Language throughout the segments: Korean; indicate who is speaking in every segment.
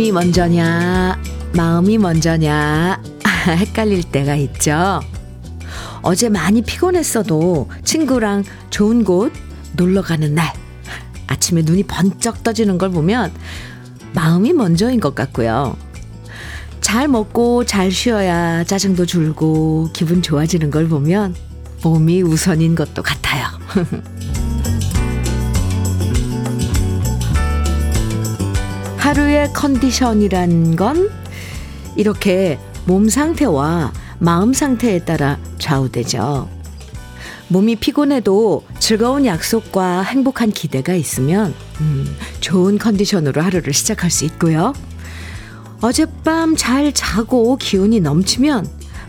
Speaker 1: 몸이 먼저냐, 마음이 먼저냐, 헷갈릴 때가 있죠. 어제 많이 피곤했어도 친구랑 좋은 곳 놀러 가는 날, 아침에 눈이 번쩍 떠지는 걸 보면 마음이 먼저인 것 같고요. 잘 먹고 잘 쉬어야 짜증도 줄고 기분 좋아지는 걸 보면 몸이 우선인 것도 같아요. 하루의 컨디션이란 건 이렇게 몸 상태와 마음 상태에 따라 좌우되죠. 몸이 피곤해도 즐거운 약속과 행복한 기대가 있으면 음, 좋은 컨디션으로 하루를 시작할 수 있고요. 어젯밤 잘 자고 기운이 넘치면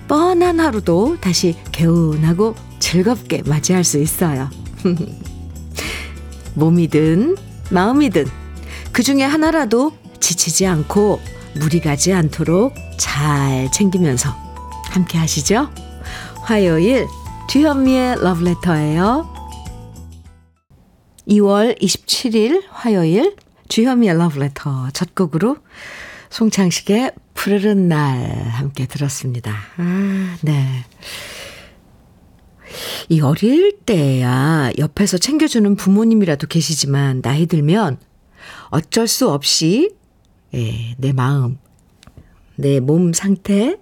Speaker 1: 뻔한 하루도 다시 개운하고 즐겁게 맞이할 수 있어요. 몸이든 마음이든 그 중에 하나라도 지치지 않고 무리 가지 않도록 잘 챙기면서 함께 하시죠. 화요일 주현미의 러브레터예요. 2월 27일 화요일 주현미의 러브레터 첫 곡으로 송창식의 푸르른 날 함께 들었습니다. 아, 네. 이 어릴 때야 옆에서 챙겨주는 부모님이라도 계시지만 나이 들면 어쩔 수 없이 예, 내 마음, 내 몸 상태,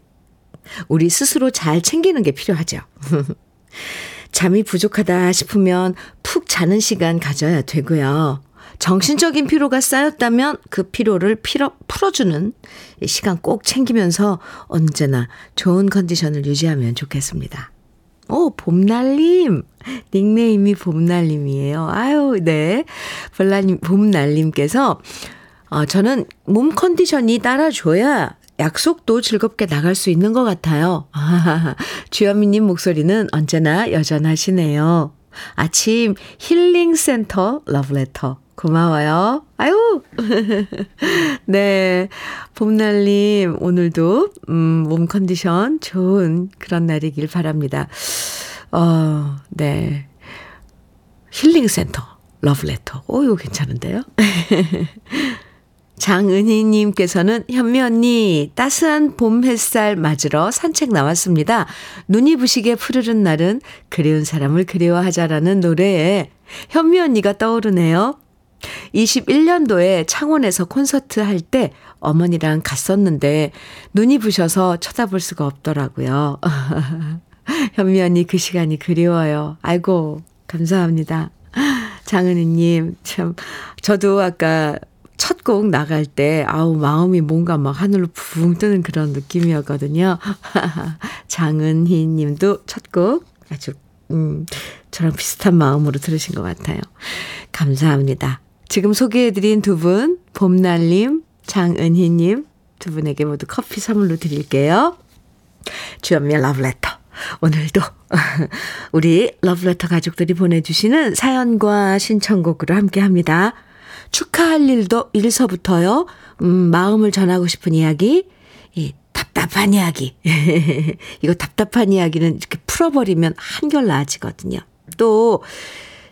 Speaker 1: 우리 스스로 잘 챙기는 게 필요하죠. 잠이 부족하다 싶으면 푹 자는 시간 가져야 되고요. 정신적인 피로가 쌓였다면 그 피로를 피로, 풀어주는 시간 꼭 챙기면서 언제나 좋은 컨디션을 유지하면 좋겠습니다. 오, 봄날님. 닉네임이 봄날님이에요. 아유, 네. 볼라님, 봄날님께서, 어, 저는 몸 컨디션이 따라줘야 약속도 즐겁게 나갈 수 있는 것 같아요. 아, 주현미님 목소리는 언제나 여전하시네요. 아침 힐링센터 러브레터. 고마워요. 아유. 네. 봄날님, 오늘도, 음, 몸 컨디션 좋은 그런 날이길 바랍니다. 어, 네. 힐링센터, 러브레터. 오, 이거 괜찮은데요? 장은희님께서는 현미 언니 따스한 봄 햇살 맞으러 산책 나왔습니다. 눈이 부시게 푸르른 날은 그리운 사람을 그리워하자라는 노래에 현미 언니가 떠오르네요. 21년도에 창원에서 콘서트 할 때 어머니랑 갔었는데 눈이 부셔서 쳐다볼 수가 없더라고요. 현미 언니 그 시간이 그리워요. 아이고, 감사합니다. 장은희님, 참, 저도 아까 첫 곡 나갈 때, 아우, 마음이 뭔가 막 하늘로 붕 뜨는 그런 느낌이었거든요. 장은희 님도 첫 곡 아주, 음, 저랑 비슷한 마음으로 들으신 것 같아요. 감사합니다. 지금 소개해드린 두 분, 봄날님, 장은희님, 두 분에게 모두 커피 선물로 드릴게요. 주연미의 러브레터. 오늘도 우리 러브레터 가족들이 보내주시는 사연과 신청곡으로 함께 합니다. 축하할 일도 일서부터요. 음, 마음을 전하고 싶은 이야기, 이 답답한 이야기. 이거 답답한 이야기는 이렇게 풀어버리면 한결 나아지거든요. 또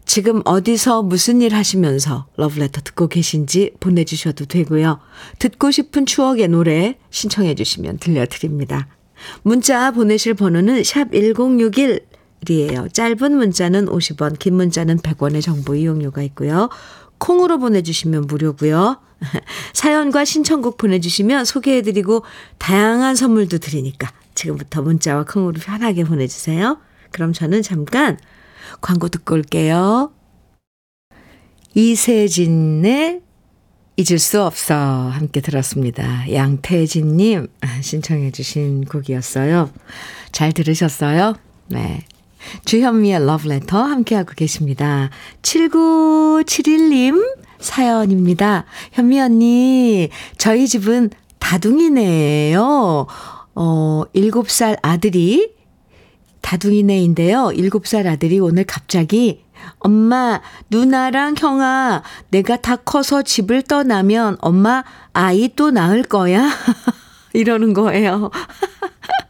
Speaker 1: 지금 어디서 무슨 일 하시면서 러브레터 듣고 계신지 보내주셔도 되고요. 듣고 싶은 추억의 노래 신청해 주시면 들려드립니다. 문자 보내실 번호는 샵 1061이에요. 짧은 문자는 50원, 긴 문자는 100원의 정보 이용료가 있고요. 콩으로 보내주시면 무료고요. 사연과 신청곡 보내주시면 소개해드리고 다양한 선물도 드리니까 지금부터 문자와 콩으로 편하게 보내주세요. 그럼 저는 잠깐 광고 듣고 올게요. 이세진의 잊을 수 없어 함께 들었습니다. 양태진님 신청해 주신 곡이었어요. 잘 들으셨어요? 네. 주현미의 러브레터 함께하고 계십니다. 7971님 사연입니다. 현미 언니, 저희 집은 다둥이네요. 어, 7살 아들이 다둥이네인데요. 7살 아들이 오늘 갑자기 엄마, 누나랑 형아, 내가 다 커서 집을 떠나면 엄마 아이 또 낳을 거야? 이러는 거예요.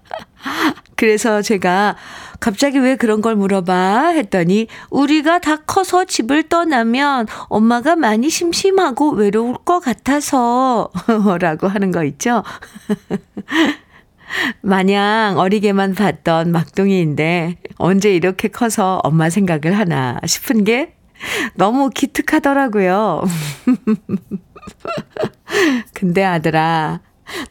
Speaker 1: 그래서 제가 갑자기 왜 그런 걸 물어봐? 했더니 우리가 다 커서 집을 떠나면 엄마가 많이 심심하고 외로울 것 같아서 라고 하는 거 있죠? 마냥 어리게만 봤던 막둥이인데 언제 이렇게 커서 엄마 생각을 하나 싶은 게 너무 기특하더라고요. 근데 아들아,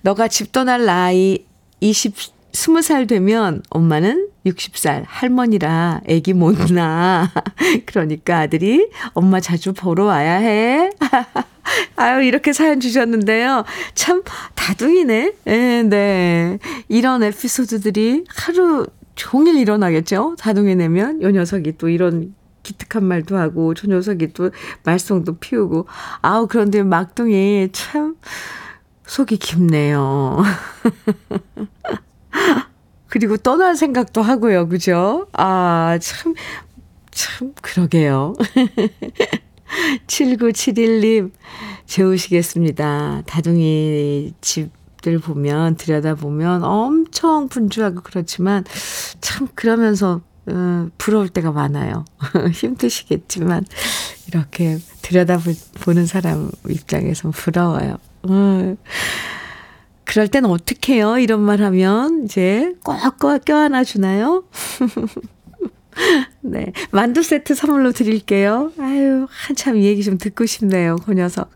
Speaker 1: 너가 집 떠날 나이 20, 20살 되면 엄마는 60살 할머니라 애기 못 낳아. 그러니까 아들이 엄마 자주 보러 와야 해. 아유, 이렇게 사연 주셨는데요. 참 다둥이네. 네, 네. 이런 에피소드들이 하루 종일 일어나겠죠? 다둥이 내면 요 녀석이 또 이런 기특한 말도 하고 저 녀석이 또 말썽도 피우고 아우 그런데 막둥이 참 속이 깊네요. 그리고 떠날 생각도 하고요. 그죠? 아, 참, 참, 그러게요. 7971님, 재우시겠습니다. 다둥이 집들 보면, 들여다보면 엄청 분주하고 그렇지만, 참, 그러면서, 음, 부러울 때가 많아요. 힘드시겠지만, 이렇게 들여다보는 사람 입장에서 부러워요. 음. 그럴 땐 어떻게 해요? 이런 말 하면 이제 꼭꼭 껴안아 주나요? 네. 만두 세트 선물로 드릴게요. 아유, 한참 이 얘기 좀 듣고 싶네요. 그 녀석.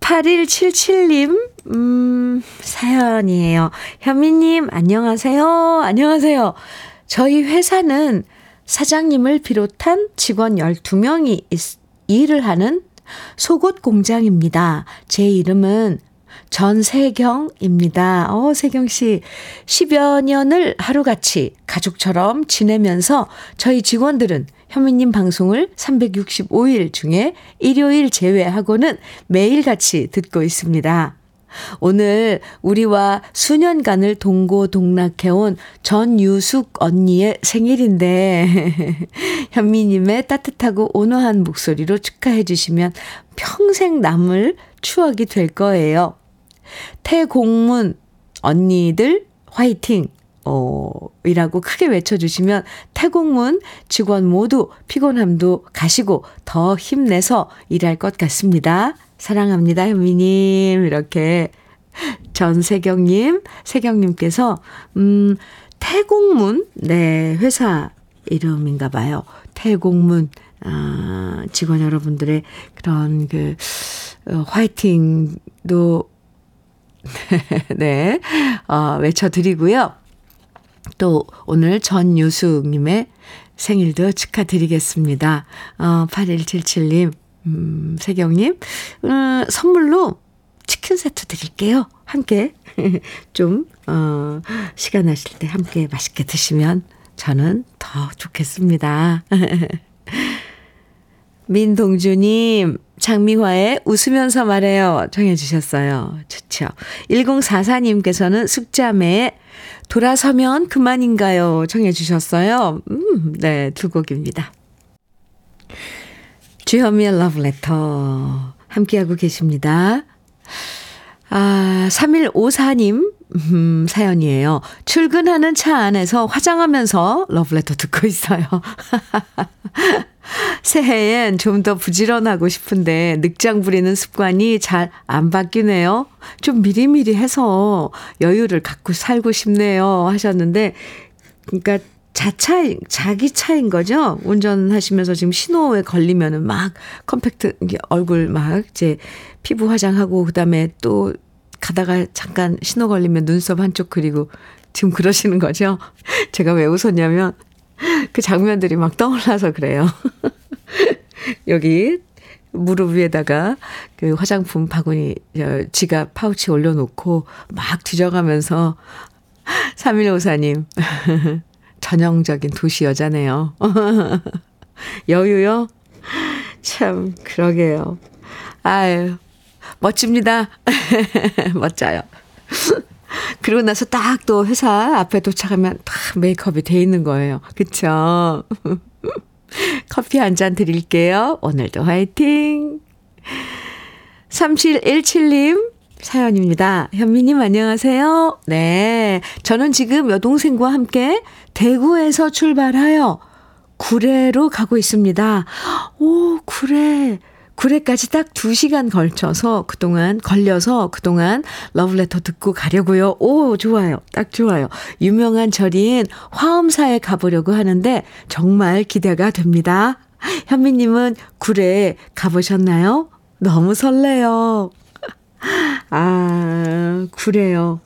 Speaker 1: 8177님, 음, 사연이에요. 현미님, 안녕하세요. 안녕하세요. 저희 회사는 사장님을 비롯한 직원 12명이 일을 하는 속옷 공장입니다. 제 이름은 전세경입니다. 어, 세경 씨. 10여 년을 하루같이 가족처럼 지내면서 저희 직원들은 현미님 방송을 365일 중에 일요일 제외하고는 매일같이 듣고 있습니다. 오늘 우리와 수년간을 동고동락해온 전유숙 언니의 생일인데, 현미님의 따뜻하고 온화한 목소리로 축하해 주시면 평생 남을 추억이 될 거예요. 태공문 언니들 화이팅! 어, 이라고 크게 외쳐주시면 태공문 직원 모두 피곤함도 가시고 더 힘내서 일할 것 같습니다. 사랑합니다, 현미님. 이렇게 전세경님, 세경님께서, 음, 태공문, 네, 회사 이름인가 봐요. 태공문, 아, 직원 여러분들의 그런 그, 어, 화이팅도 네, 어, 외쳐드리고요. 또 오늘 전유숙님의 생일도 축하드리겠습니다. 어, 8177님, 음, 세경님, 음, 선물로 치킨 세트 드릴게요. 함께 좀, 어, 시간 나실 때 함께 맛있게 드시면 저는 더 좋겠습니다. 민동주님, 장미화의 웃으면서 말해요. 정해주셨어요. 좋죠. 1044님께서는 숙자매의 돌아서면 그만인가요? 정해주셨어요. 음, 네, 두 곡입니다. 주현미의 러브레터 함께하고 계십니다. 아, 3154님 음, 사연이에요. 출근하는 차 안에서 화장하면서 러브레터 듣고 있어요. 새해엔 좀 더 부지런하고 싶은데 늑장 부리는 습관이 잘 안 바뀌네요. 좀 미리미리 해서 여유를 갖고 살고 싶네요. 하셨는데, 그러니까 자차, 자기 차인 거죠? 운전하시면서 지금 신호에 걸리면은 막 컴팩트, 얼굴 막 이제 피부 화장하고, 그 다음에 또 가다가 잠깐 신호 걸리면 눈썹 한쪽 그리고 지금 그러시는 거죠? 제가 왜 웃었냐면, 그 장면들이 막 떠올라서 그래요. 여기 무릎 위에다가 그 화장품 바구니, 지갑 파우치 올려놓고 막 뒤져가면서 3154님. 전형적인 도시 여자네요. 여유요? 참, 그러게요. 아유, 멋집니다. 멋져요. 그리고 나서 딱 또 회사 앞에 도착하면 딱 메이크업이 돼 있는 거예요. 그쵸? 커피 한 잔 드릴게요. 오늘도 화이팅! 3717님, 사연입니다. 현미님 안녕하세요. 네. 저는 지금 여동생과 함께 대구에서 출발하여 구례로 가고 있습니다. 오, 구례. 구례까지 딱 2시간 걸쳐서 그동안 걸려서 그동안 러브레터 듣고 가려고요. 오, 좋아요. 딱 좋아요. 유명한 절인 화엄사에 가보려고 하는데 정말 기대가 됩니다. 현미 님은 구례 가보셨나요? 너무 설레요. 아, 구례요.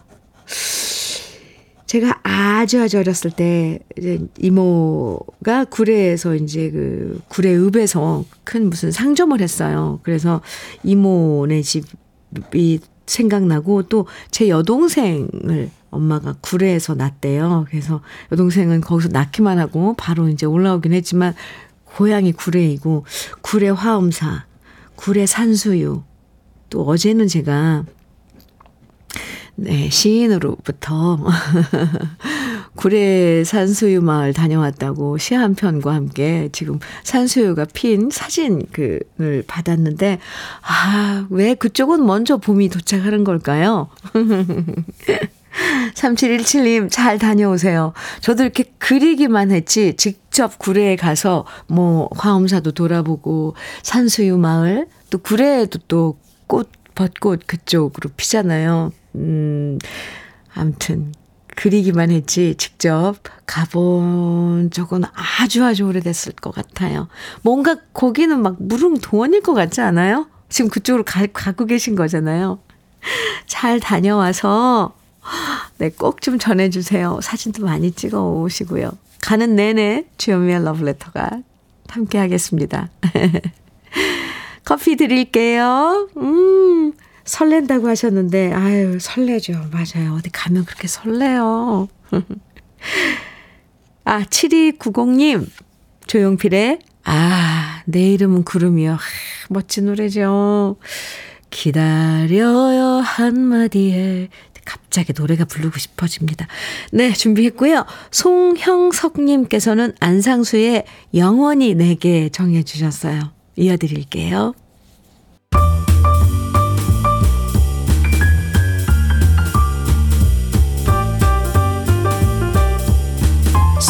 Speaker 1: 제가 아주 아주 어렸을 때 이제 이모가 구례에서 이제 그 구례 읍에서 큰 무슨 상점을 했어요. 그래서 이모네 집이 생각나고 또 제 여동생을 엄마가 구례에서 낳대요. 그래서 여동생은 거기서 낳기만 하고 바로 이제 올라오긴 했지만 고향이 구례이고 구례 화엄사, 구례 산수유. 또 어제는 제가 네, 시인으로부터 구례 산수유 마을 다녀왔다고 시 한 편과 함께 지금 산수유가 핀 사진 그을 받았는데 아, 왜 그쪽은 먼저 봄이 도착하는 걸까요? 3717님, 잘 다녀오세요. 저도 이렇게 그리기만 했지, 직접 구례에 가서, 뭐, 화엄사도 돌아보고, 산수유 마을, 또 구례에도 또 꽃, 벚꽃 그쪽으로 피잖아요. 음, 암튼, 그리기만 했지, 직접 가본 적은 아주 아주 오래됐을 것 같아요. 뭔가 거기는 막 무릉도원일 것 같지 않아요? 지금 그쪽으로 가, 가고 계신 거잖아요. 잘 다녀와서, 네, 꼭 좀 전해주세요. 사진도 많이 찍어 오시고요. 가는 내내 주현미의 러브레터가 함께 하겠습니다. 커피 드릴게요. 음, 설렌다고 하셨는데, 아유, 설레죠. 맞아요. 어디 가면 그렇게 설레요. 아, 7290님, 조용필의, 아, 내 이름은 구름이요. 아, 멋진 노래죠. 기다려요, 한마디에. 갑자기 노래가 부르고 싶어집니다. 네, 준비했고요. 송형석님께서는 안상수의 영원히 내게 정해주셨어요. 이어드릴게요.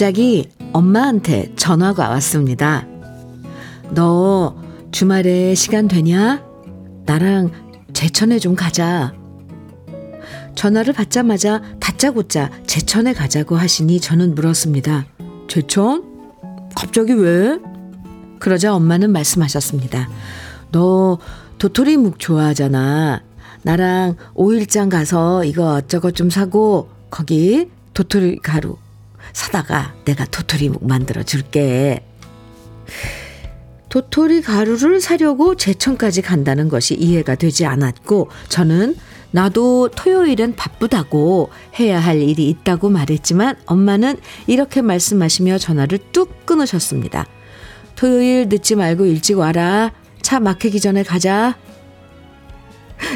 Speaker 1: 갑자기 엄마한테 전화가 왔습니다. 너 주말에 시간 되냐? 나랑 제천에 좀 가자. 전화를 받자마자 다짜고짜 제천에 가자고 하시니 저는 물었습니다. 제천? 갑자기 왜? 그러자 엄마는 말씀하셨습니다. 너 도토리묵 좋아하잖아. 나랑 오일장 가서 이거 어쩌고 좀 사고 거기 도토리 가루 사다가 내가 도토리묵 만들어 줄게. 도토리 가루를 사려고 제천까지 간다는 것이 이해가 되지 않았고 저는 나도 토요일은 바쁘다고 해야 할 일이 있다고 말했지만 엄마는 이렇게 말씀하시며 전화를 뚝 끊으셨습니다. 토요일 늦지 말고 일찍 와라. 차 막히기 전에 가자.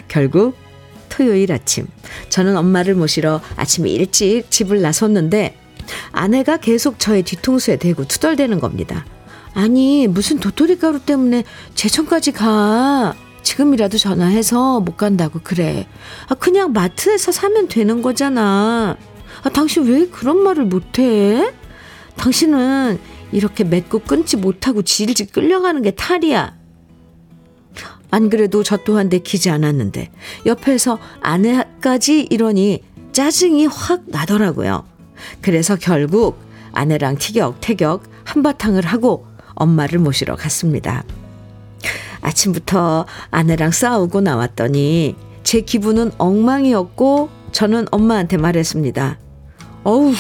Speaker 1: 결국 토요일 아침 저는 엄마를 모시러 아침 일찍 집을 나섰는데 아내가 계속 저의 뒤통수에 대고 투덜대는 겁니다. 아니 무슨 도토리 가루 때문에 제천까지 가. 지금이라도 전화해서 못 간다고 그래. 아, 그냥 마트에서 사면 되는 거잖아. 아, 당신 왜 그런 말을 못해? 당신은 이렇게 맺고 끊지 못하고 질질 끌려가는 게 탈이야. 안 그래도 저 또한 내키지 않았는데 옆에서 아내까지 이러니 짜증이 확 나더라고요. 그래서 결국 아내랑 티격태격 한바탕을 하고 엄마를 모시러 갔습니다. 아침부터 아내랑 싸우고 나왔더니 제 기분은 엉망이었고 저는 엄마한테 말했습니다. 어우,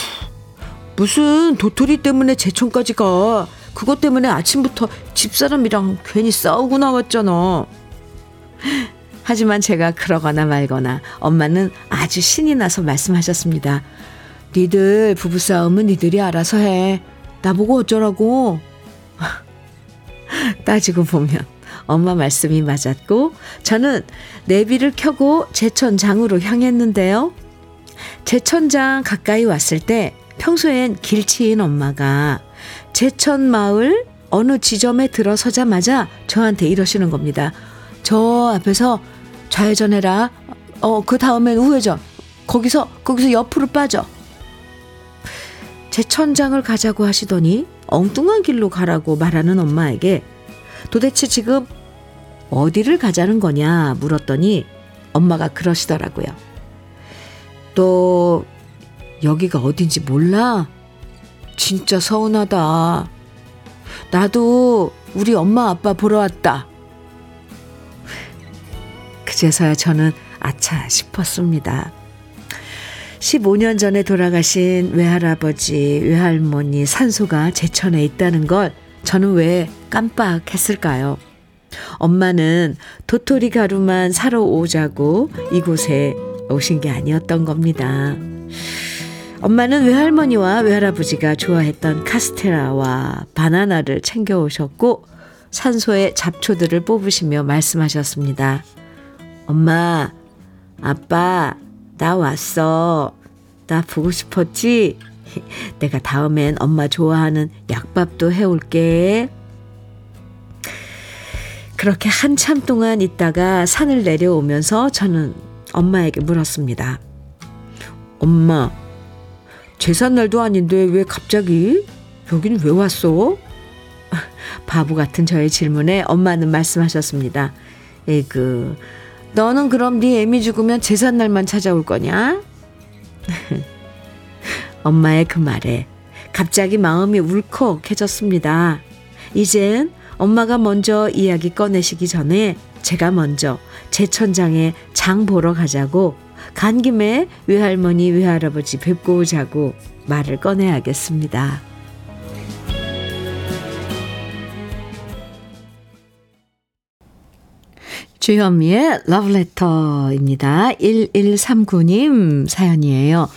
Speaker 1: 무슨 도토리 때문에 제천까지 가. 그것 때문에 아침부터 집사람이랑 괜히 싸우고 나왔잖아. 하지만 제가 그러거나 말거나 엄마는 아주 신이 나서 말씀하셨습니다. 니들 부부싸움은 니들이 알아서 해. 나보고 어쩌라고. 따지고 보면 엄마 말씀이 맞았고 저는 내비를 켜고 제천장으로 향했는데요. 제천장 가까이 왔을 때 평소엔 길치인 엄마가 제천 마을 어느 지점에 들어서자마자 저한테 이러시는 겁니다. 저 앞에서 좌회전해라. 어, 그 다음엔 우회전. 거기서, 거기서 옆으로 빠져. 제천장을 가자고 하시더니 엉뚱한 길로 가라고 말하는 엄마에게 도대체 지금 어디를 가자는 거냐 물었더니 엄마가 그러시더라고요. 또 여기가 어딘지 몰라? 진짜 서운하다. 나도 우리 엄마 아빠 보러 왔다. 그제서야 저는 아차 싶었습니다. 15년 전에 돌아가신 외할아버지, 외할머니 산소가 제천에 있다는 걸 저는 왜 깜빡했을까요? 엄마는 도토리 가루만 사러 오자고 이곳에 오신 게 아니었던 겁니다. 엄마는 외할머니와 외할아버지가 좋아했던 카스테라와 바나나를 챙겨오셨고 산소의 잡초들을 뽑으시며 말씀하셨습니다. 엄마, 아빠, 나 왔어. 나 보고 싶었지? 내가 다음엔 엄마 좋아하는 약밥도 해올게. 그렇게 한참 동안 있다가 산을 내려오면서 저는 엄마에게 물었습니다. 엄마, 제삿날도 아닌데 왜 갑자기 여긴 왜 왔어? 바보 같은 저의 질문에 엄마는 말씀하셨습니다. 에그, 너는 그럼 네 애미 죽으면 제삿날만 찾아올 거냐? 엄마의 그 말에 갑자기 마음이 울컥해졌습니다. 이젠 엄마가 먼저 이야기 꺼내시기 전에 제가 먼저 제 천장에 장 보러 가자고 간 김에 외할머니 외할아버지 뵙고 오자고 말을 꺼내야겠습니다. 주현미의 러브레터입니다. 1139님 사연이에요.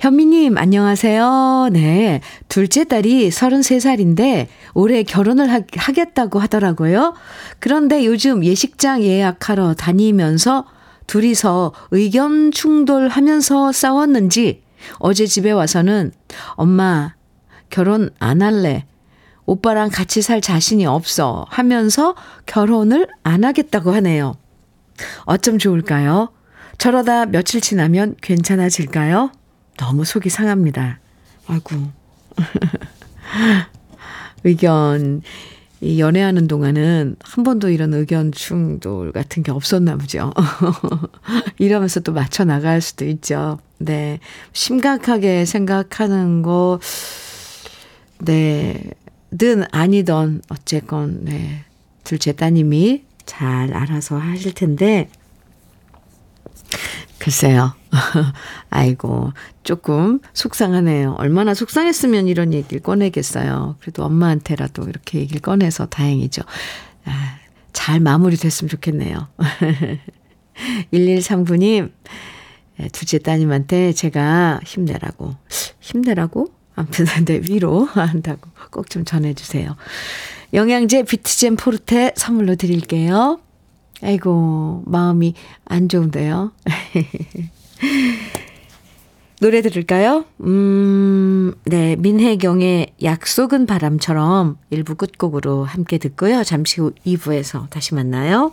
Speaker 1: 현미님, 안녕하세요. 네. 둘째 딸이 33살인데 올해 결혼을 하, 하겠다고 하더라고요. 그런데 요즘 예식장 예약하러 다니면서 둘이서 의견 충돌하면서 싸웠는지 어제 집에 와서는 엄마, 결혼 안 할래. 오빠랑 같이 살 자신이 없어 하면서 결혼을 안 하겠다고 하네요. 어쩜 좋을까요? 저러다 며칠 지나면 괜찮아질까요? 너무 속이 상합니다. 아이고. 의견, 이 연애하는 동안은 한 번도 이런 의견 충돌 같은 게 없었나 보죠. 이러면서 또 맞춰 나갈 수도 있죠. 네. 심각하게 생각하는 거, 네. 든 아니던 어쨌건, 네. 둘째 따님이 잘 알아서 하실 텐데, 글쎄요. 아이고, 조금 속상하네요. 얼마나 속상했으면 이런 얘기를 꺼내겠어요. 그래도 엄마한테라도 이렇게 얘기를 꺼내서 다행이죠. 아, 잘 마무리됐으면 좋겠네요. 1139님, 둘째 따님한테 제가 힘내라고, 힘내라고? 아무튼, 네, 위로 한다고 꼭 좀 전해주세요. 영양제 비트젠 포르테 선물로 드릴게요. 아이고, 마음이 안 좋은데요. 노래 들을까요? 음, 네, 민혜경의 약속은 바람처럼 1부 끝곡으로 함께 듣고요. 잠시 후 2부에서 다시 만나요.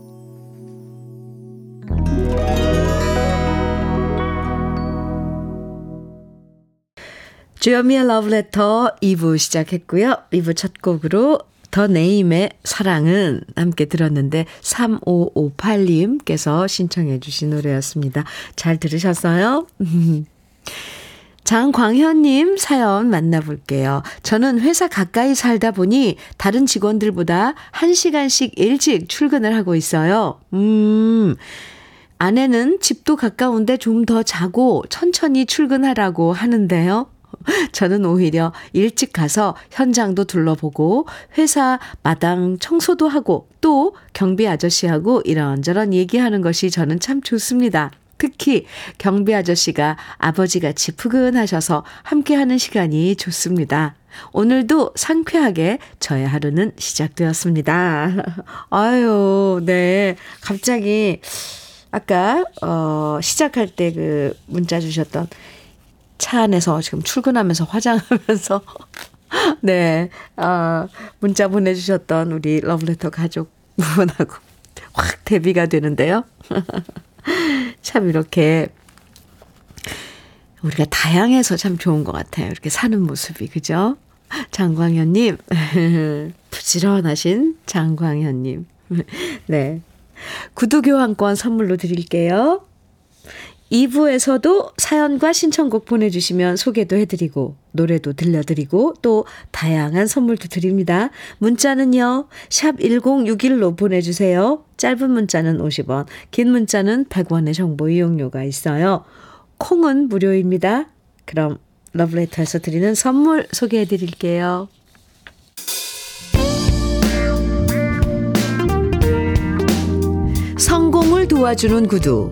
Speaker 1: 주여미의 러브레터 2부 시작했고요. 2부 첫 곡으로 더 네임의 사랑은 함께 들었는데 3558님께서 신청해 주신 노래였습니다. 잘 들으셨어요? 장광현님 사연 만나볼게요. 저는 회사 가까이 살다 보니 다른 직원들보다 1시간씩 일찍 출근을 하고 있어요. 음, 아내는 집도 가까운데 좀 더 자고 천천히 출근하라고 하는데요. 저는 오히려 일찍 가서 현장도 둘러보고 회사 마당 청소도 하고 또 경비 아저씨하고 이런저런 얘기하는 것이 저는 참 좋습니다. 특히 경비 아저씨가 아버지같이 푸근하셔서 함께하는 시간이 좋습니다. 오늘도 상쾌하게 저의 하루는 시작되었습니다. 아유, 네. 갑자기 아까 어 시작할 때 그 문자 주셨던 차 안에서 지금 출근하면서 화장하면서 네. 어 문자 보내 주셨던 우리 러브레터 가족분하고 확 대비가 되는데요. 참 이렇게 우리가 다양해서 참 좋은 것 같아요. 이렇게 사는 모습이 그죠? 장광현님 부지런하신 장광현님 네 구두 교환권 선물로 드릴게요. 2부에서도 사연과 신청곡 보내주시면 소개도 해드리고 노래도 들려드리고 또 다양한 선물도 드립니다. 문자는요. 샵 1061로 보내주세요. 짧은 문자는 50원 긴 문자는 100원의 정보 이용료가 있어요. 콩은 무료입니다. 그럼 러브레터에서 드리는 선물 소개해 드릴게요. 성공을 도와주는 구두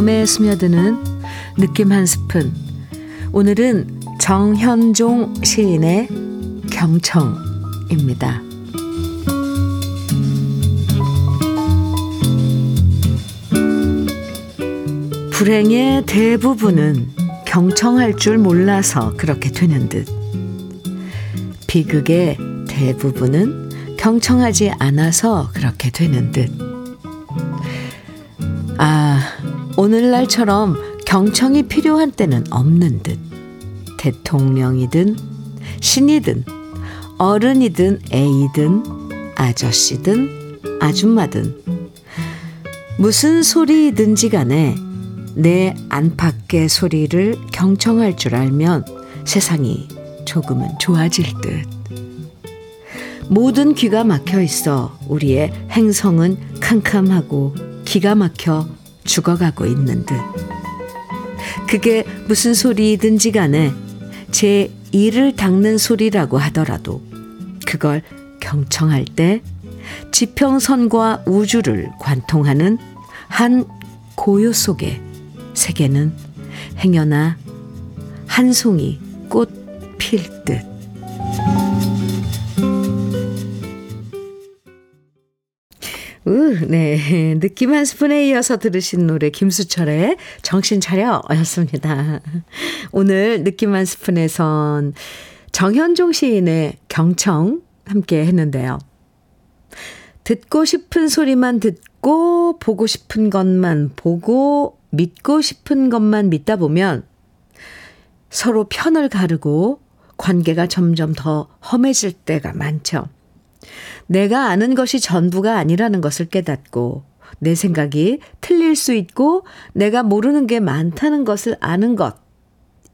Speaker 1: 마음에 스며드는 느낌 한 스푼. 오늘은 정현종 시인의 경청입니다. 불행의 대부분은 경청할 줄 몰라서 그렇게 되는 듯. 비극의 대부분은 경청하지 않아서 그렇게 되는 듯. 오늘날처럼 경청이 필요한 때는 없는 듯. 대통령이든 신이든 어른이든 애이든 아저씨든 아줌마든 무슨 소리든지 간에 내 안팎의 소리를 경청할 줄 알면 세상이 조금은 좋아질 듯. 모든 귀가 막혀 있어 우리의 행성은 캄캄하고 기가 막혀 죽어가고 있는 듯. 그게 무슨 소리든지 간에 제 이를 닦는 소리라고 하더라도 그걸 경청할 때 지평선과 우주를 관통하는 한 고요 속에 세계는 행여나 한 송이 꽃 필 듯. 우, 네. 느낌 한 스푼에 이어서 들으신 노래 김수철의 정신 차려였습니다. 오늘 느낌 한 스푼에선 정현종 시인의 경청 함께 했는데요. 듣고 싶은 소리만 듣고 보고 싶은 것만 보고 믿고 싶은 것만 믿다 보면 서로 편을 가르고 관계가 점점 더 험해질 때가 많죠. 내가 아는 것이 전부가 아니라는 것을 깨닫고 내 생각이 틀릴 수 있고 내가 모르는 게 많다는 것을 아는 것.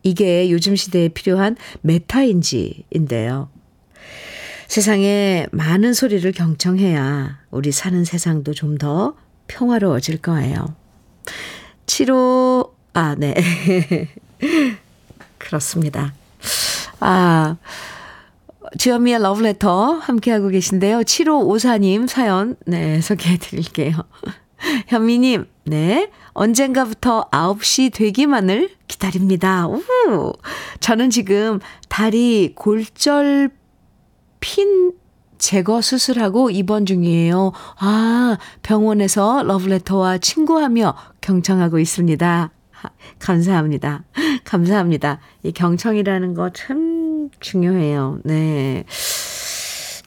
Speaker 1: 이게 요즘 시대에 필요한 메타인지인데요. 세상에 많은 소리를 경청해야 우리 사는 세상도 좀 더 평화로워질 거예요. 7호, 아, 네. 그렇습니다. 아, 주현미의 러브레터 함께하고 계신데요. 7554님 사연, 네, 소개해 드릴게요. 현미님, 네. 언젠가부터 9시 되기만을 기다립니다. 우 저는 지금 다리 골절 핀 제거 수술하고 입원 중이에요. 아, 병원에서 러브레터와 친구하며 경청하고 있습니다. 감사합니다. 감사합니다. 이 경청이라는 거 참 중요해요. 네.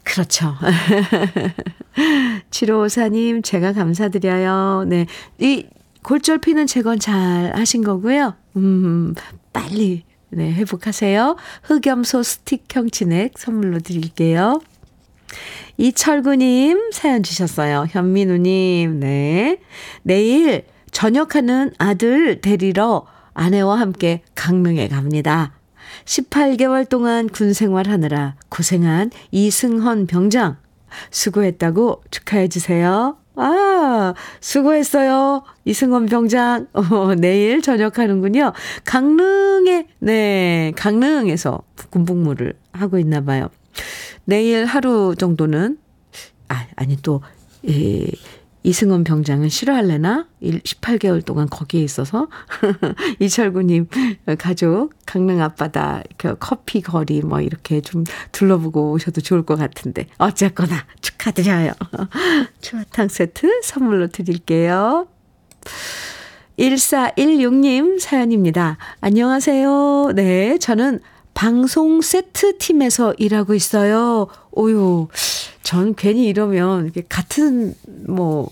Speaker 1: 그렇죠. 7554님, 제가 감사드려요. 네. 이 골절 피는 제건 잘 하신 거고요. 음, 빨리, 네, 회복하세요. 흑염소 스틱형 진액 선물로 드릴게요. 이철구님 사연 주셨어요. 현민우님, 네. 내일 전역하는 아들 데리러 아내와 함께 강릉에 갑니다. 18개월 동안 군 생활하느라 고생한 이승헌 병장 수고했다고 축하해 주세요. 아, 수고했어요. 이승헌 병장. 어, 내일 전역하는군요. 강릉에, 네, 강릉에서 군복무를 하고 있나 봐요. 내일 하루 정도는, 아, 아니 또, 예, 이승원 병장은 싫어할래나? 18개월 동안 거기에 있어서 이철구님 가족 강릉 앞바다 그 커피 거리 뭐 이렇게 좀 둘러보고 오셔도 좋을 것 같은데 어쨌거나 축하드려요. 추어탕 세트 선물로 드릴게요. 1416님 사연입니다. 안녕하세요. 네, 저는 방송 세트 팀에서 일하고 있어요. 오유, 전 괜히 이러면 같은 뭐,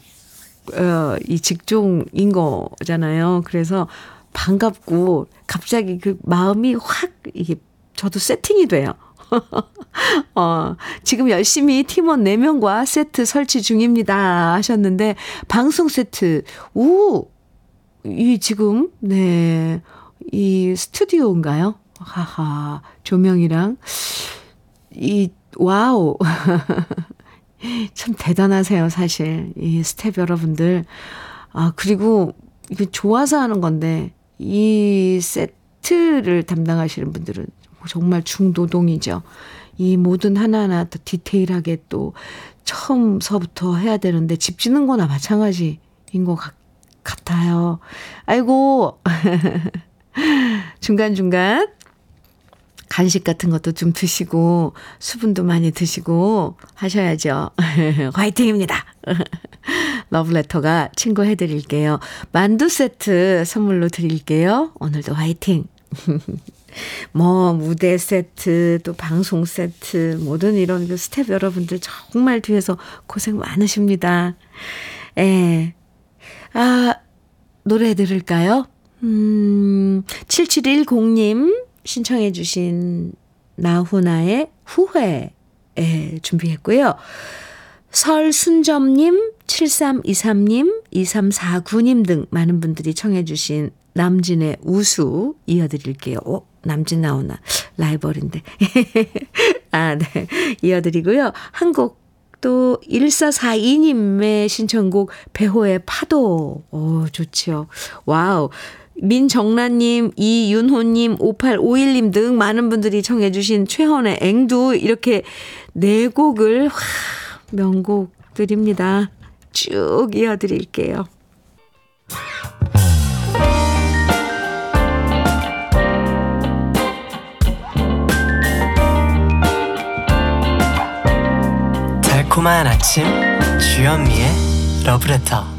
Speaker 1: 어, 이 직종인 거잖아요. 그래서 반갑고 갑자기 그 마음이 확 이게 저도 세팅이 돼요. 어, 지금 열심히 팀원 4명과 세트 설치 중입니다. 하셨는데, 방송 세트, 오! 이 지금, 네, 이 스튜디오인가요? 하하, 조명이랑, 이, wow. 참 대단하세요, 사실. 이 스텝 여러분들. 아, 그리고 이게 좋아서 하는 건데, 이 세트를 담당하시는 분들은 정말 중노동이죠. 이 모든 하나하나 더 디테일하게 또 처음서부터 해야 되는데, 집 짓는 거나 마찬가지인 것 같, 같아요. 아이고. 중간중간 간식 같은 것도 좀 드시고 수분도 많이 드시고 하셔야죠. 화이팅입니다. 러브레터가 친구해 드릴게요. 만두 세트 선물로 드릴게요. 오늘도 화이팅. 뭐 무대 세트 또 방송 세트 모든 이런 그 스텝 여러분들 정말 뒤에서 고생 많으십니다. 에. 아, 노래 들을까요? 음, 7710님 신청해 주신 나훈아의 후회 예, 준비했고요. 설순점님, 7323님, 2349님 등 많은 분들이 청해 주신 남진의 우수 이어드릴게요. 오, 남진 나오나 라이벌인데. 아, 네. 이어드리고요. 한곡 또 1442님의 신청곡 배호의 파도. 오, 좋지요. 와우. 민정란님, 이윤호님, 5851님 등 많은 분들이 청해주신 최헌의 앵두 이렇게 네 곡을, 와, 명곡들입니다. 쭉 이어드릴게요.
Speaker 2: 달콤한 아침 주현미의 러브레터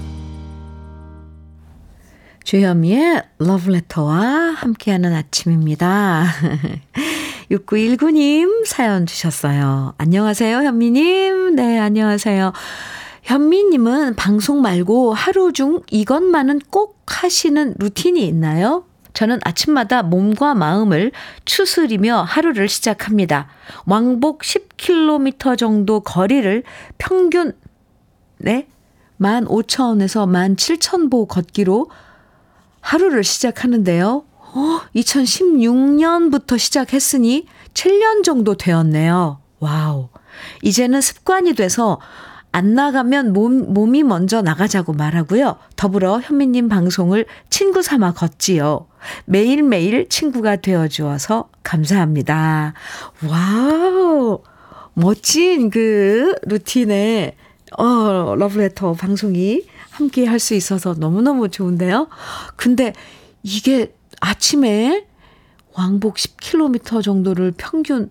Speaker 1: 주현미의 러브레터와 함께하는 아침입니다. 6919님 사연 주셨어요. 안녕하세요, 현미님. 네, 안녕하세요. 현미님은 방송 말고 하루 중 이것만은 꼭 하시는 루틴이 있나요? 저는 아침마다 몸과 마음을 추스리며 하루를 시작합니다. 왕복 10km 정도 거리를 평균, 네? 15,000원에서 17,000보 걷기로 하루를 시작하는데요. 어, 2016년부터 시작했으니 7년 정도 되었네요. 와우. 이제는 습관이 돼서 안 나가면 몸, 몸이 먼저 나가자고 말하고요. 더불어 현미님 방송을 친구 삼아 걷지요. 매일매일 친구가 되어 주어서 감사합니다. wow. 멋진 그 루틴에, 어, 러브레터 방송이 함께 할 수 있어서 너무너무 좋은데요. 근데 이게 아침에 왕복 10km 정도를 평균,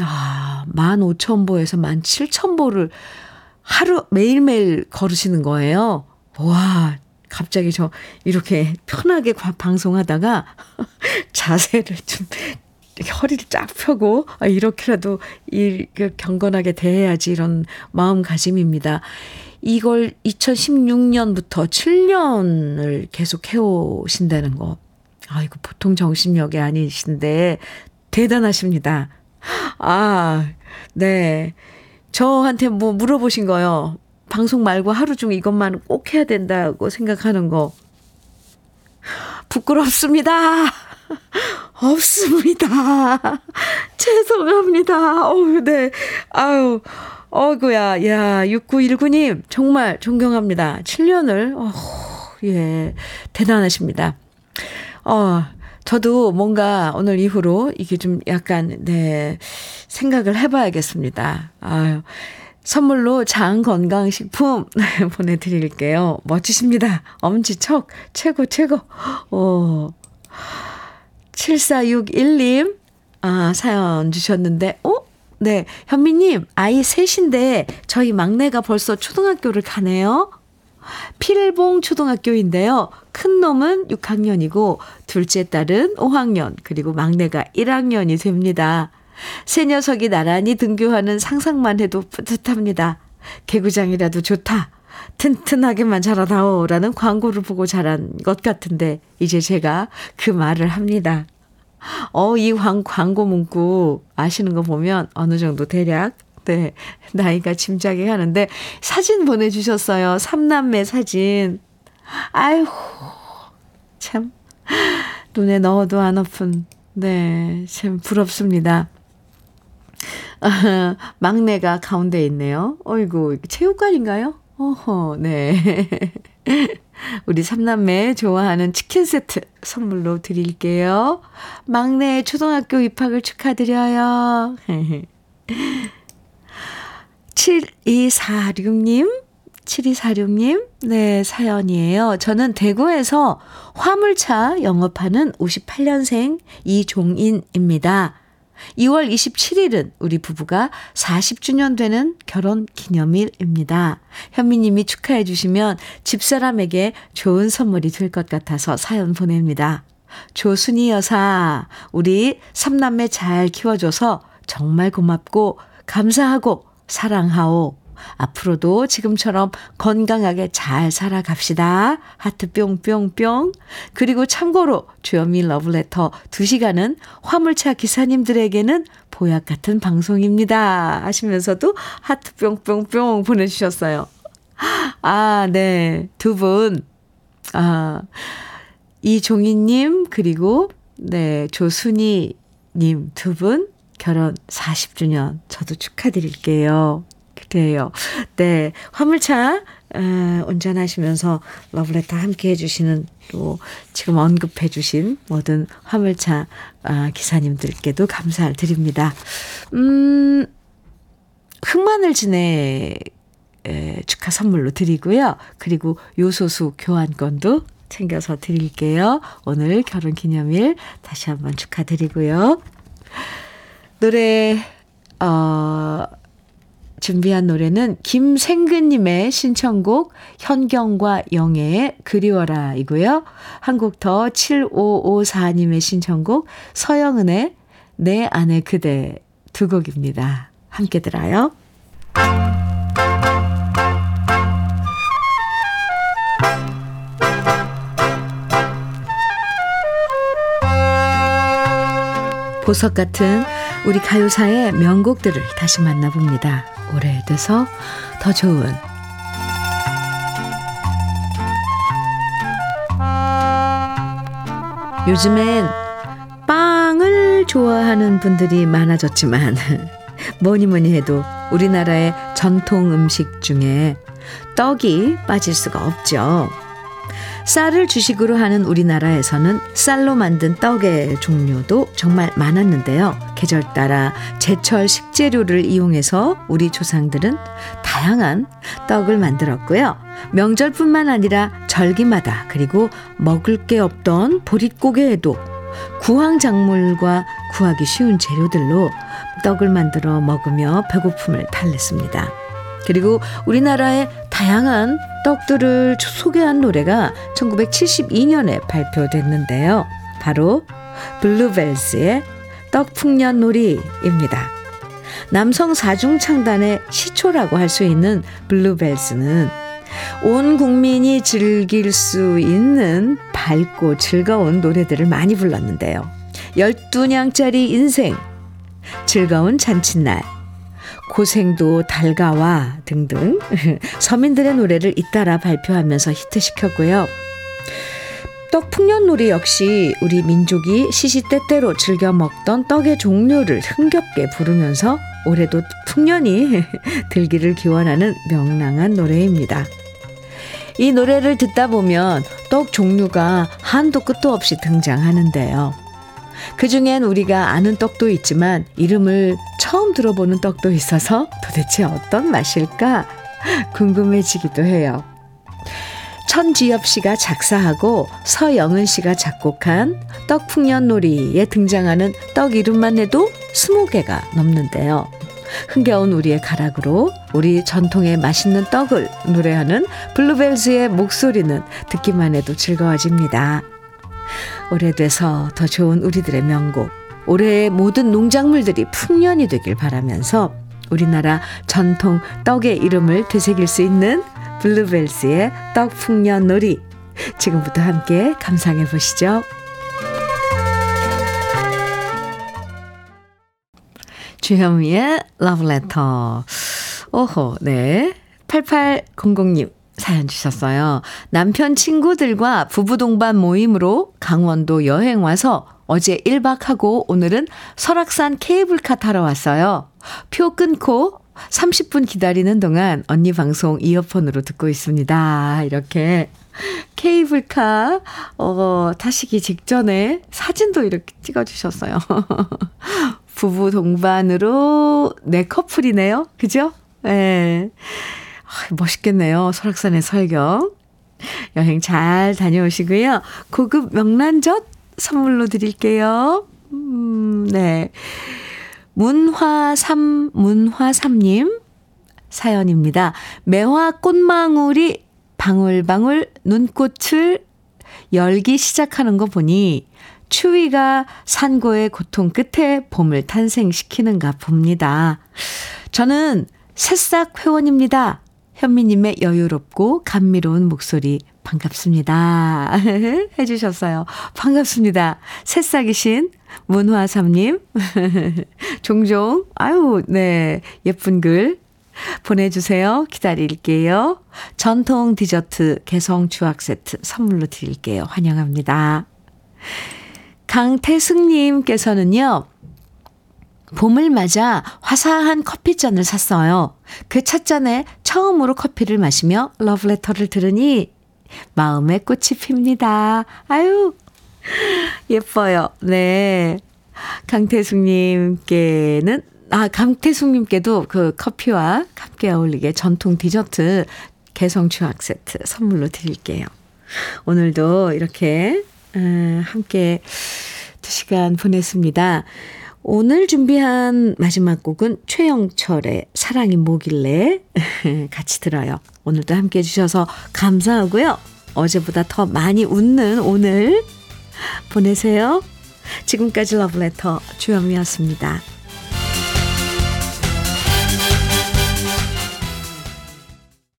Speaker 1: 야, 15,000보에서 17,000보를 하루 매일매일 걸으시는 거예요. 와, 갑자기 저 이렇게 편하게 방송하다가 자세를 좀 허리를 쫙 펴고 아, 이렇게라도 이그 경건하게 대해야지 이런 마음가짐입니다. 이걸 2016년부터 7년을 계속 해오신다는 거. 아, 이거 보통 정신력이 아니신데 대단하십니다. 아, 네. 저한테 뭐 물어보신 거요. 방송 말고 하루 중 이것만 꼭 해야 된다고 생각하는 거. 부끄럽습니다. 없습니다. 죄송합니다. 어우, 네. 아유, 어구야, 야, 6919님, 정말 존경합니다. 7년을, 어, 예, 대단하십니다. 어, 저도 뭔가 오늘 이후로 이게 좀 약간, 네, 생각을 해봐야겠습니다. 아유. 선물로 장 건강식품 보내드릴게요. 멋지십니다. 엄지척, 최고, 최고. 오. 7461님, 아, 사연 주셨는데, 어? 네. 현미님, 아이 셋인데, 저희 막내가 벌써 초등학교를 가네요. 필봉 초등학교인데요. 큰 놈은 6학년이고, 둘째 딸은 5학년, 그리고 막내가 1학년이 됩니다. 새 녀석이 나란히 등교하는 상상만 해도 뿌듯합니다. 개구장이라도 좋다. 튼튼하게만 자라다오. 라는 광고를 보고 자란 것 같은데, 이제 제가 그 말을 합니다. 어, 이 광, 광고 문구 아시는 거 보면 어느 정도 대략, 네, 나이가 짐작이 가는데, 사진 보내주셨어요. 삼남매 사진. 아이고, 참, 눈에 넣어도 안 아픈, 네, 참 부럽습니다. 아, 막내가 가운데 있네요. 어이구, 체육관인가요? 어허, 네. 우리 삼남매 좋아하는 치킨 세트 선물로 드릴게요. 막내 초등학교 입학을 축하드려요. 7246님, 7246님, 네, 사연이에요. 저는 대구에서 화물차 영업하는 58년생 이종인입니다. 2월 27일은 우리 부부가 40주년 되는 결혼 기념일입니다. 현미님이 축하해 주시면 집사람에게 좋은 선물이 될 것 같아서 사연 보냅니다. 조순이 여사, 우리 삼남매 잘 키워줘서 정말 고맙고 감사하고 사랑하오. 앞으로도 지금처럼 건강하게 잘 살아갑시다. 하트 뿅뿅뿅. 그리고 참고로 주현미 러브레터 2시간은 화물차 기사님들에게는 보약 같은 방송입니다. 하시면서도 하트 뿅뿅뿅 보내주셨어요. 아, 네. 두 분. 아, 이종희님, 그리고, 네, 조순이님 두 분 결혼 40주년 저도 축하드릴게요. 그래요. 네. 화물차 에, 운전하시면서 러브레터 함께 해주시는 또 지금 언급해주신 모든 화물차 아, 기사님들께도 감사를 드립니다. 음, 흑마늘 진해 에, 축하 선물로 드리고요. 그리고 요소수 교환권도 챙겨서 드릴게요. 오늘 결혼 기념일 다시 한번 축하드리고요. 노래, 어, 준비한 노래는 김생근님의 신청곡 현경과 영애의 그리워라 이고요. 한 곡 더 7554님의 신청곡 서영은의 내 안에 그대 두 곡입니다. 함께 들어요. 보석 같은 우리 가요사의 명곡들을 다시 만나봅니다. 오래돼서 더 좋은 요즘엔 빵을 좋아하는 분들이 많아졌지만 뭐니 뭐니 해도 우리나라의 전통 음식 중에 떡이 빠질 수가 없죠. 쌀을 주식으로 하는 우리나라에서는 쌀로 만든 떡의 종류도 정말 많았는데요. 계절 따라 제철 식재료를 이용해서 우리 조상들은 다양한 떡을 만들었고요. 명절뿐만 아니라 절기마다 그리고 먹을 게 없던 보릿고개에도 구황작물과 구하기 쉬운 재료들로 떡을 만들어 먹으며 배고픔을 달랬습니다. 그리고 우리나라의 다양한 떡들을 소개한 노래가 1972년에 발표됐는데요. 바로 블루벨스의 떡풍년놀이입니다. 남성 사중창단의 시초라고 할 수 있는 블루벨스는 온 국민이 즐길 수 있는 밝고 즐거운 노래들을 많이 불렀는데요. 12냥짜리 인생, 즐거운 잔칫날, 고생도 달가와 등등 서민들의 노래를 잇따라 발표하면서 히트시켰고요. 떡 풍년놀이 역시 우리 민족이 시시때때로 즐겨 먹던 떡의 종류를 흥겹게 부르면서 올해도 풍년이 들기를 기원하는 명랑한 노래입니다. 이 노래를 듣다 보면 떡 종류가 한도 끝도 없이 등장하는데요. 그 중엔 우리가 아는 떡도 있지만 이름을 처음 들어보는 떡도 있어서 도대체 어떤 맛일까 궁금해지기도 해요. 천지엽 씨가 작사하고 서영은 씨가 작곡한 떡풍년놀이에 등장하는 떡 이름만 해도 스무 개가 넘는데요. 흥겨운 우리의 가락으로 우리 전통의 맛있는 떡을 노래하는 블루벨즈의 목소리는 듣기만 해도 즐거워집니다. 오래돼서 더 좋은 우리들의 명곡, 올해의 모든 농작물들이 풍년이 되길 바라면서 우리나라 전통 떡의 이름을 되새길 수 있는 블루벨스의 떡풍년 놀이 지금부터 함께 감상해 보시죠. 주현미의 러브레터. 오호, 네. 8800님 사연 주셨어요. 남편 친구들과 부부 동반 모임으로 강원도 여행 와서 어제 1박하고 오늘은 설악산 케이블카 타러 왔어요. 표 끊고 30분 기다리는 동안 언니 방송 이어폰으로 듣고 있습니다. 이렇게 케이블카 어 타시기 직전에 사진도 이렇게 찍어 주셨어요. 부부 동반으로 네 커플이네요. 그죠? 예. 네. 멋있겠네요. 설악산의 설경. 여행 잘 다녀오시고요. 고급 명란젓 선물로 드릴게요. 음, 네. 문화삼, 문화삼님 사연입니다. 매화 꽃망울이 방울방울 눈꽃을 열기 시작하는 거 보니 추위가 산고의 고통 끝에 봄을 탄생시키는가 봅니다. 저는 새싹 회원입니다. 현미님의 여유롭고 감미로운 목소리 반갑습니다. 해주셨어요. 반갑습니다. 새싹이신 문화삼님. 종종, 아유, 네. 예쁜 글 보내주세요. 기다릴게요. 전통 디저트 개성 주악 세트 선물로 드릴게요. 환영합니다. 강태승님께서는요, 봄을 맞아 화사한 커피잔을 샀어요. 그 찻잔에 처음으로 커피를 마시며 러브레터를 들으니 마음에 꽃이 핍니다. 아유, 예뻐요. 네. 강태숙님께는, 아, 강태숙님께도 그 커피와 함께 어울리게 전통 디저트 개성 추악 세트 선물로 드릴게요. 오늘도 이렇게, 음, 함께 두 시간 보냈습니다. 오늘 준비한 마지막 곡은 최영철의 사랑이 뭐길래 같이 들어요. 오늘도 함께 해주셔서 감사하고요. 어제보다 더 많이 웃는 오늘 보내세요. 지금까지 러브레터 주현미였습니다.